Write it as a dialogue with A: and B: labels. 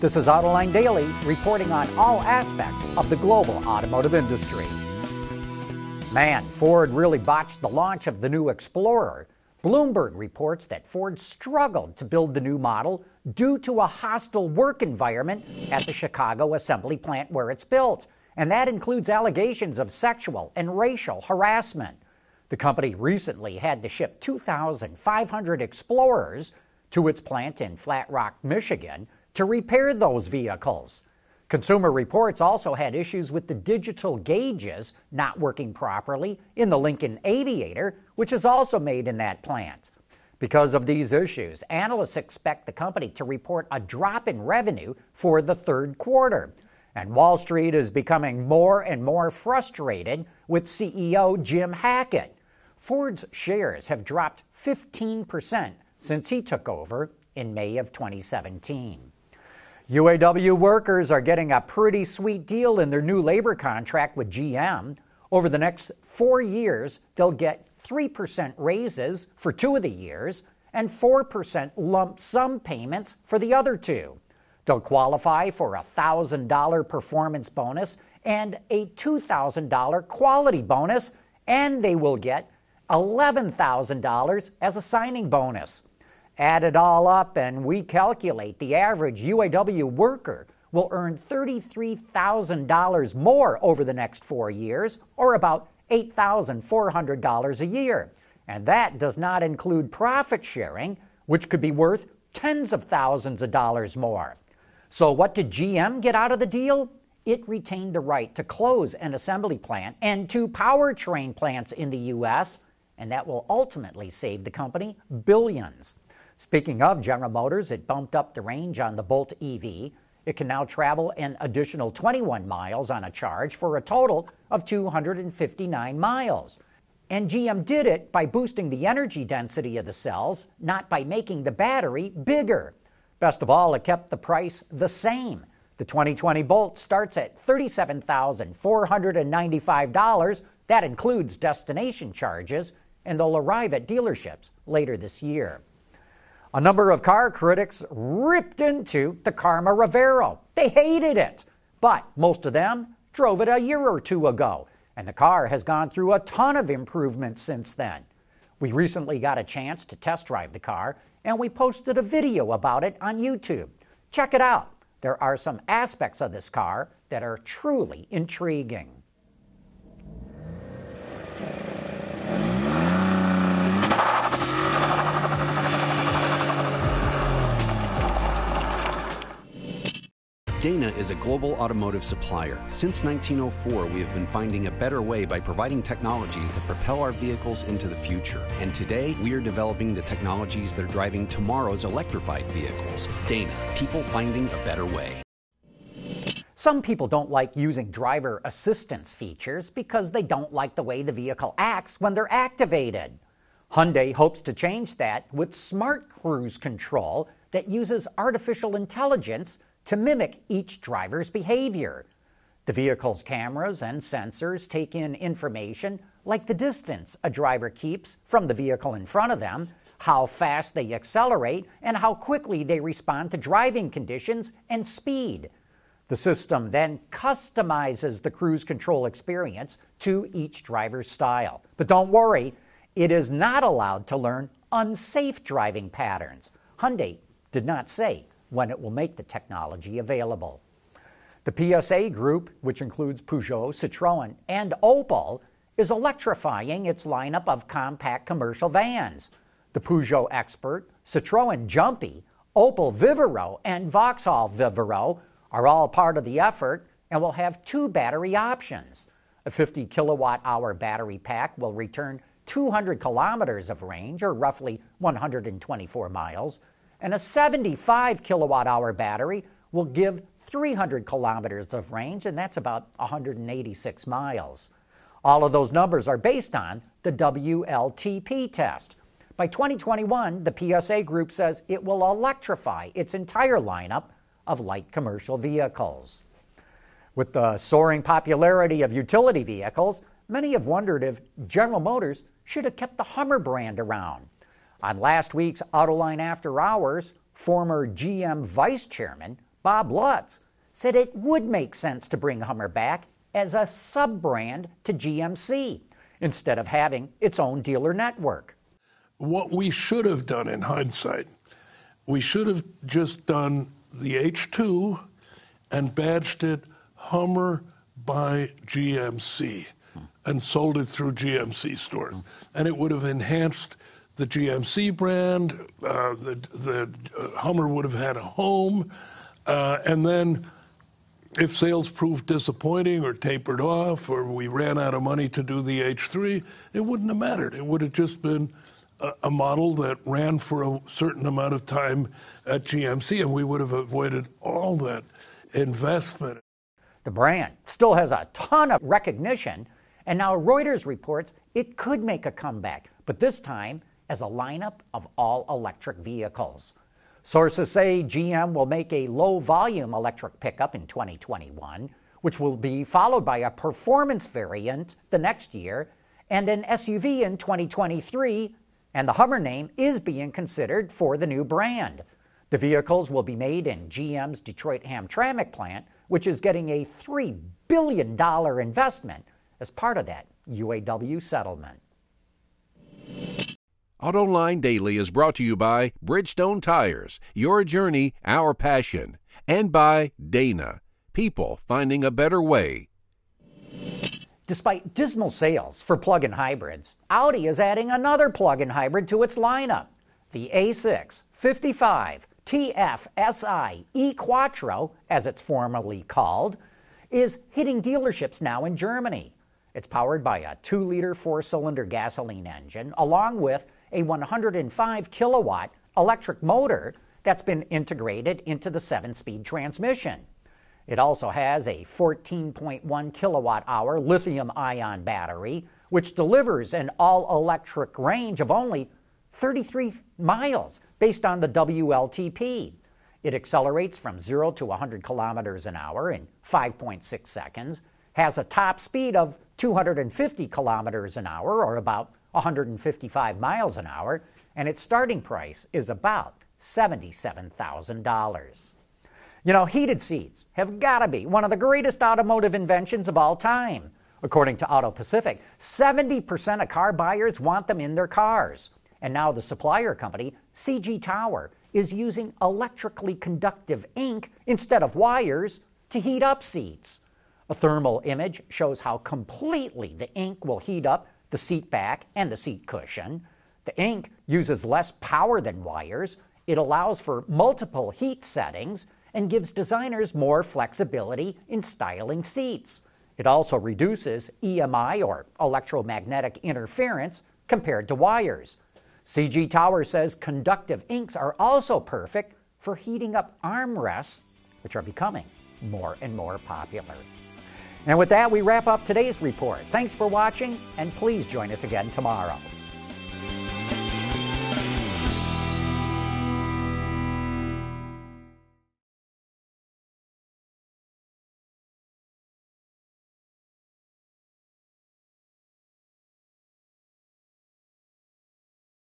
A: This is Autoline Daily, reporting on all aspects of the global automotive industry. Man, Ford really botched the launch of the new Explorer. Bloomberg reports that Ford struggled to build the new model due to a hostile work environment at the Chicago assembly plant where it's built, and that includes allegations of sexual and racial harassment. The company recently had to ship 2,500 Explorers to its plant in Flat Rock, Michigan, to repair those vehicles. Consumer Reports also had issues with the digital gauges not working properly in the Lincoln Aviator, which is also made in that plant. Because of these issues, analysts expect the company to report a drop in revenue for the third quarter. And Wall Street is becoming more and more frustrated with CEO Jim Hackett. Ford's shares have dropped 15% since he took over in May of 2017. UAW workers are getting a pretty sweet deal in their new labor contract with GM. Over the next four years, they'll get 3% raises for two of the years and 4% lump sum payments for the other two. They'll qualify for a $1,000 performance bonus and a $2,000 quality bonus, and they will get $11,000 as a signing bonus. Add it all up, and we calculate the average UAW worker will earn $33,000 more over the next four years, or about $8,400 a year. And that does not include profit sharing, which could be worth tens of thousands of dollars more. So, what did GM get out of the deal? It retained the right to close an assembly plant and two powertrain plants in the U.S., and that will ultimately save the company billions. Speaking of General Motors, it bumped up the range on the Bolt EV. It can now travel an additional 21 miles on a charge for a total of 259 miles. And GM did it by boosting the energy density of the cells, not by making the battery bigger. Best of all, it kept the price the same. The 2020 Bolt starts at $37,495. That includes destination charges, and they'll arrive at dealerships later this year. A number of car critics ripped into the Karma Revero. They hated it, but most of them drove it a year or two ago, and the car has gone through a ton of improvements since then. We recently got a chance to test drive the car, and we posted a video about it on YouTube. Check it out. There are some aspects of this car that are truly intriguing.
B: Dana is a global automotive supplier. Since 1904, we have been finding a better way by providing technologies that propel our vehicles into the future. And today, we are developing the technologies that are driving tomorrow's electrified vehicles. Dana, people finding a better way.
A: Some people don't like using driver assistance features because they don't like the way the vehicle acts when they're activated. Hyundai hopes to change that with smart cruise control that uses artificial intelligence to mimic each driver's behavior. The vehicle's cameras and sensors take in information like the distance a driver keeps from the vehicle in front of them, how fast they accelerate, and how quickly they respond to driving conditions and speed. The system then customizes the cruise control experience to each driver's style. But don't worry, it is not allowed to learn unsafe driving patterns. Hyundai did not say when it will make the technology available. The PSA group, which includes Peugeot, Citroën, and Opel, is electrifying its lineup of compact commercial vans. The Peugeot Expert, Citroën Jumpy, Opel Vivaro, and Vauxhall Vivaro are all part of the effort and will have two battery options. A 50 kilowatt hour battery pack will return 200 kilometers of range, or roughly 124 miles, and a 75 kilowatt hour battery will give 300 kilometers of range, and that's about 186 miles. All of those numbers are based on the WLTP test. By 2021, the PSA group says it will electrify its entire lineup of light commercial vehicles. With the soaring popularity of utility vehicles, many have wondered if General Motors should have kept the Hummer brand around. On last week's Autoline After Hours, former GM Vice Chairman Bob Lutz, said it would make sense to bring Hummer back as a sub brand to GMC instead of having its own dealer network.
C: What we should have done in hindsight, we should have just done the H2 and badged it Hummer by GMC and sold it through GMC stores. And it would have enhanced the GMC brand. Uh, the the uh, Hummer would have had a home. Uh, and then if sales proved disappointing or tapered off or we ran out of money to do the H3, it wouldn't have mattered. It would have just been a, a model that ran for a certain amount of time at GMC, and we would have avoided all that investment.
A: The brand still has a ton of recognition, and now Reuters reports it could make a comeback, but this time as a lineup of all electric vehicles. Sources say GM will make a low volume electric pickup in 2021, which will be followed by a performance variant the next year and an SUV in 2023. And the Hummer name is being considered for the new brand. The vehicles will be made in GM's Detroit Hamtramck plant, which is getting a $3 billion investment as part of that UAW settlement.
D: AutoLine Daily is brought to you by Bridgestone Tires, your journey, our passion, and by Dana, people finding a better way.
A: Despite dismal sales for plug in hybrids, Audi is adding another plug in hybrid to its lineup the A6 55 TFSI e Quattro, as it's formally called, is hitting dealerships now in Germany. It's powered by a 2 liter four cylinder gasoline engine, along with a 105 kilowatt electric motor that's been integrated into the 7 speed transmission. It also has a 14.1 kilowatt hour lithium ion battery, which delivers an all electric range of only 33 miles based on the WLTP. It accelerates from 0 to 100 kilometers an hour in 5.6 seconds, has a top speed of 250 kilometers an hour, or about 155 miles an hour, and its starting price is about $77,000. You know, heated seats have got to be one of the greatest automotive inventions of all time. According to Auto Pacific, 70% of car buyers want them in their cars. And now the supplier company, CG Tower, is using electrically conductive ink instead of wires to heat up seats. A thermal image shows how completely the ink will heat up the seat back, and the seat cushion. The ink uses less power than wires. It allows for multiple heat settings and gives designers more flexibility in styling seats. It also reduces EMI or electromagnetic interference compared to wires. CG Tower says conductive inks are also perfect for heating up armrests, which are becoming more and more popular. And with that, we wrap up today's report. Thanks for watching, and please join us again tomorrow.